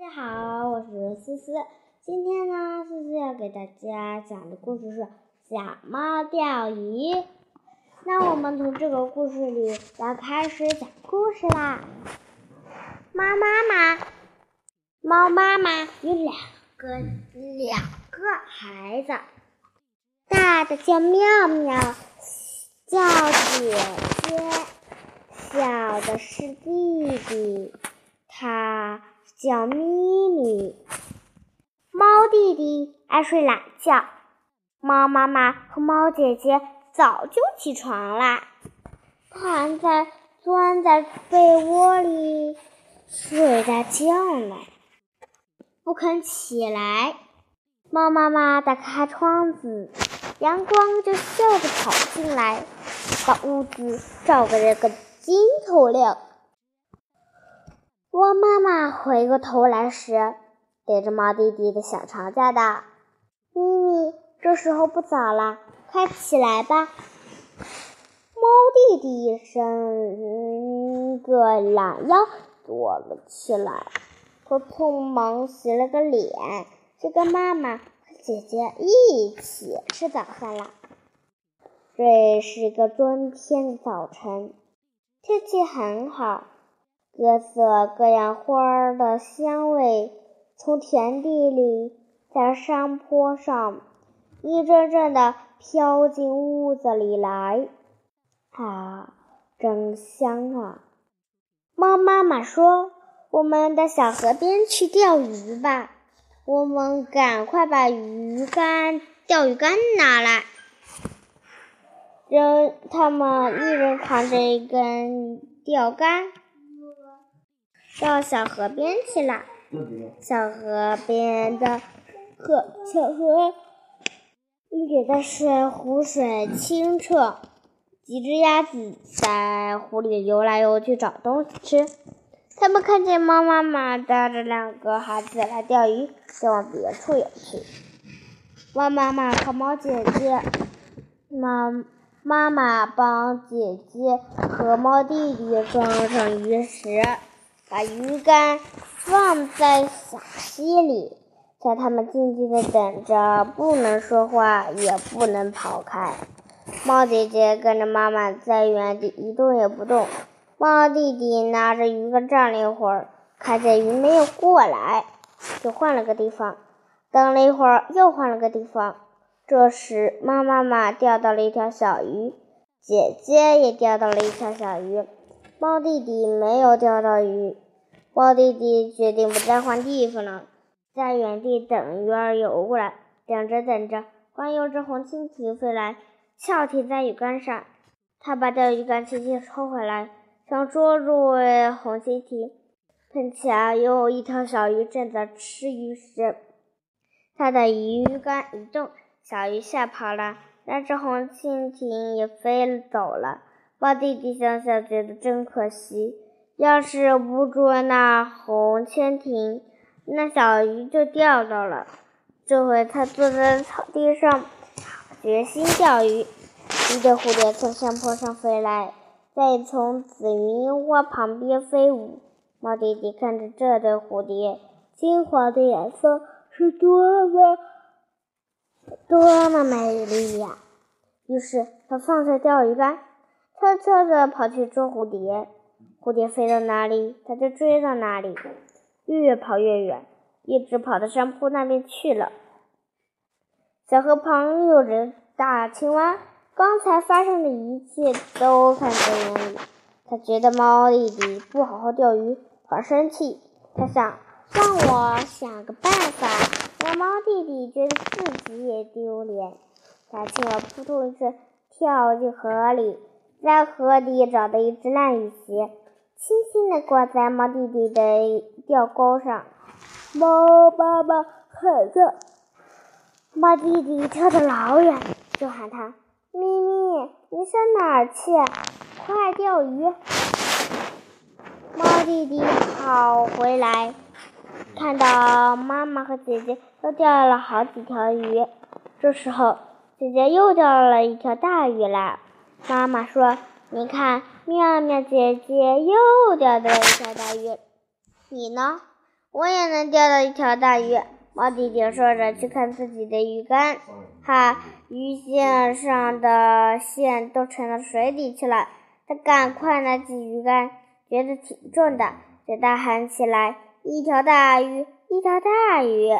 大家好，我是思思。今天呢，思思要给大家讲的故事是《小猫钓鱼》。那我们从这个故事里要开始讲故事啦。猫妈妈，猫妈妈有两个两个孩子，大的叫妙妙，叫姐姐，小的是弟弟，他。叫咪咪，猫弟弟爱睡懒觉，猫妈妈和猫姐姐早就起床啦，还在钻在被窝里睡大觉呢，不肯起来。猫妈妈打开窗子，阳光就笑着跑进来，把屋子照个个金透亮。猫妈妈回过头来时，对着猫弟弟的小床叫道：“咪咪，这时候不早了，快起来吧。”猫弟弟伸个懒腰，躲了起来。他匆忙洗了个脸，就跟妈妈和姐姐一起吃早饭了。这是个春天的早晨，天气很好。各色各样花儿的香味从田地里，在山坡上一阵阵的飘进屋子里来，啊，真香啊！猫妈妈说：“我们到小河边去钓鱼吧。”我们赶快把鱼竿、钓鱼竿拿来。人，他们一人扛着一根钓竿。到小河边去了。小河边的河，小河里的水湖水清澈。几只鸭子在湖里游来游去找东西吃。他们看见猫妈妈带着两个孩子来钓鱼，就往别处游去。猫妈妈和猫姐姐，猫妈妈帮姐姐和猫弟弟装上鱼食。把鱼竿放在小溪里，叫他们静静的等着，不能说话，也不能跑开。猫姐姐跟着妈妈在原地一动也不动。猫弟弟拿着鱼竿站了一会儿，看见鱼没有过来，就换了个地方。等了一会儿，又换了个地方。这时，猫妈妈钓到了一条小鱼，姐姐也钓到了一条小鱼。猫弟弟没有钓到鱼，猫弟弟决定不再换地方了，在原地等鱼儿游过来。等着等着，忽然有只红蜻蜓飞来，翘停在鱼竿上。他把钓鱼竿轻轻抽回来，想捉住红蜻蜓。碰巧有一条小鱼正在吃鱼食，他的鱼竿一动，小鱼吓跑了，那只红蜻蜓也飞走了。猫弟弟想想，觉得真可惜。要是不捉那红蜻蜓，那小鱼就钓到了。这回他坐在草地上，决心钓鱼。一对蝴蝶从山坡上飞来，在从紫云樱花旁边飞舞。猫弟弟看着这对蝴蝶，金黄的颜色是多么多么美丽呀！于是他放下钓鱼竿。悄悄地跑去捉蝴蝶，蝴蝶飞到哪里，它就追到哪里，越跑越远，一直跑到山坡那边去了。小河旁有只大青蛙，刚才发生的一切都看在眼里。他觉得猫弟弟不好好钓鱼，好生气。他想，让我想个办法，让猫弟弟觉得自己也丢脸。大青蛙扑通一声跳进河里。在河底找到一只烂雨鞋，轻轻地挂在猫弟弟的钓钩上。猫妈妈很热，猫弟弟跳得老远，就喊他：“咪咪，你上哪儿去？快钓鱼！”猫弟弟跑回来，看到妈妈和姐姐都钓了好几条鱼。这时候，姐姐又钓了一条大鱼来。妈妈说：“你看，妙妙姐姐又钓到一条大鱼，你呢？”我也能钓到一条大鱼。猫弟弟说着，去看自己的鱼竿，哈，鱼线上的线都沉到水底去了。他赶快拿起鱼竿，觉得挺重的，就大喊起来：“一条大鱼，一条大鱼！”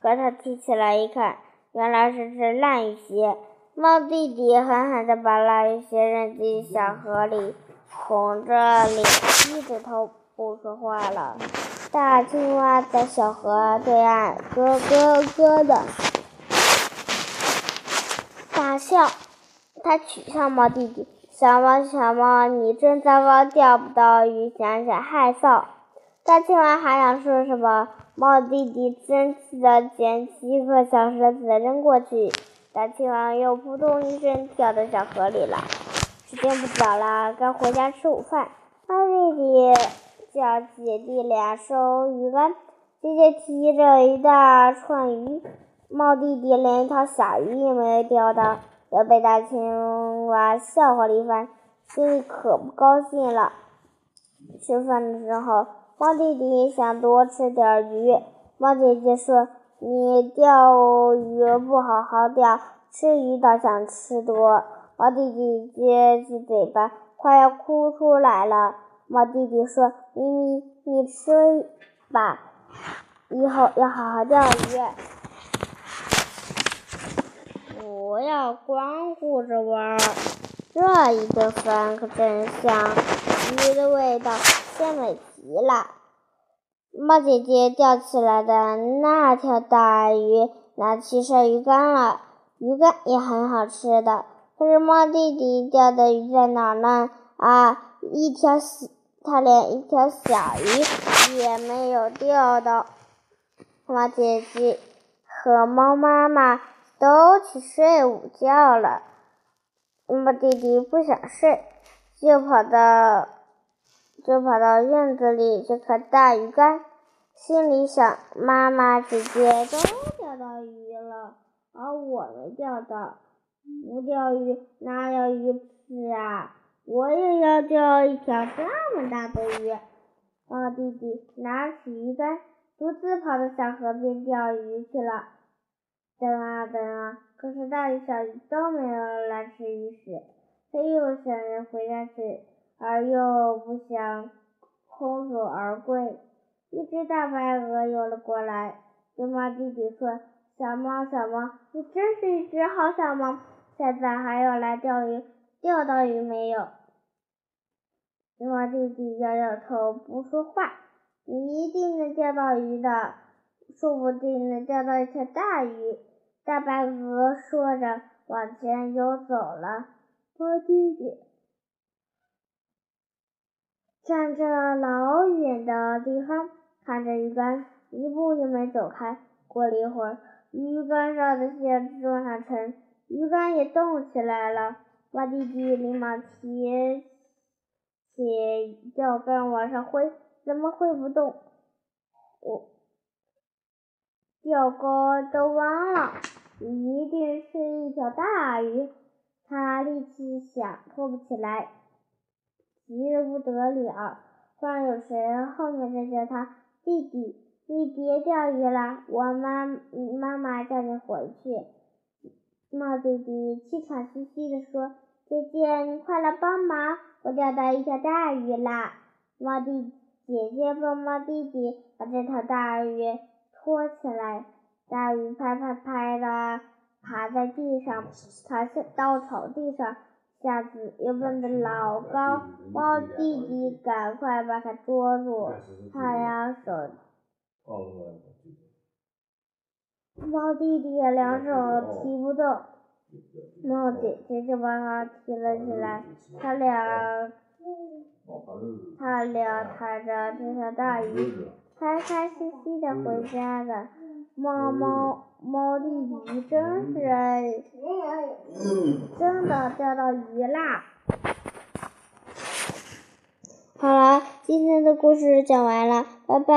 可他提起来一看，原来是只烂鱼鞋。猫弟弟狠狠地把烂鱼鞋扔进小河里，红着脸，低着头，不说话了。大青蛙在小河对岸咯咯咯的大笑，它取笑猫弟弟：“小猫，小猫，你真糟糕，钓不到鱼，想想害臊。”大青蛙还想说什么，猫弟弟生气的捡起一颗小石子扔过去，大青蛙又扑通一声掉到小河里了。时间不早了，该回家吃午饭。猫弟弟。叫姐弟俩收鱼竿，姐姐提着一大串鱼，猫弟弟连一条小鱼也没有钓到，又被大青蛙笑话了一番，心里可不高兴了。吃饭的时候，猫弟弟想多吃点鱼，猫姐姐说：“你钓鱼不好好钓，吃鱼倒想吃多。”猫弟弟撅起嘴巴，快要哭出来了。猫弟弟说：“咪咪，你吃吧，以后要好好钓鱼，不要光顾着玩。这一顿饭可真香，鱼的味道鲜美极了。猫姐姐钓起来的那条大鱼，拿去晒鱼干了，鱼干也很好吃的。可是猫弟弟钓的鱼在哪呢？啊，一条小。”他连一条小鱼也没有钓到，猫姐姐和猫妈妈都去睡午觉了。猫弟弟不想睡，就跑到就跑到院子里去看大鱼干，心里想：妈妈姐姐都钓到鱼。了，而我没钓到，不钓鱼。哪有鱼。吃啊？我也要钓一条这么大的鱼。猫弟弟拿起鱼。竿，独自跑到小河边钓鱼。去了。等啊等啊，可是大鱼。小鱼。都没有来吃鱼。食。他又想着回家去，而又不想空手而归。一只大白鹅游了过来，熊猫弟弟说：“小猫，小猫，你真是一只好小猫，现在还要来钓鱼。”钓到鱼没有？熊猫弟弟摇摇头，不说话。你一定能钓到鱼的，说不定能钓到一条大鱼。大白鹅说着，往前游走了。猫弟弟站着老远的地方，看着鱼竿，一步也没走开。过了一会儿，鱼竿上的线往上沉，鱼竿也动起来了。猫弟弟连忙提起钓竿往上挥，怎么挥不动？我钓钩都弯了，一定是一条大鱼。他力气小，拖不起来，急得不得了。突然有谁后面在叫他：“弟弟，你别钓鱼了，我妈妈妈叫你回去。”猫弟弟气喘吁吁地说。姐姐，你快来帮忙！我钓到一条大鱼啦！猫弟姐姐帮猫弟弟把这条大鱼拖起来。大鱼拍拍拍的爬在地上，爬到草地上，下子又蹦得老高。猫弟弟赶快把它捉住，他两手，猫弟弟两手提不动。猫姐姐就把它提了起来，他俩，他俩抬着这条大鱼，开开心心的回家了。猫猫猫弟弟真是，真的钓到鱼啦！好了，今天的故事讲完了，拜拜。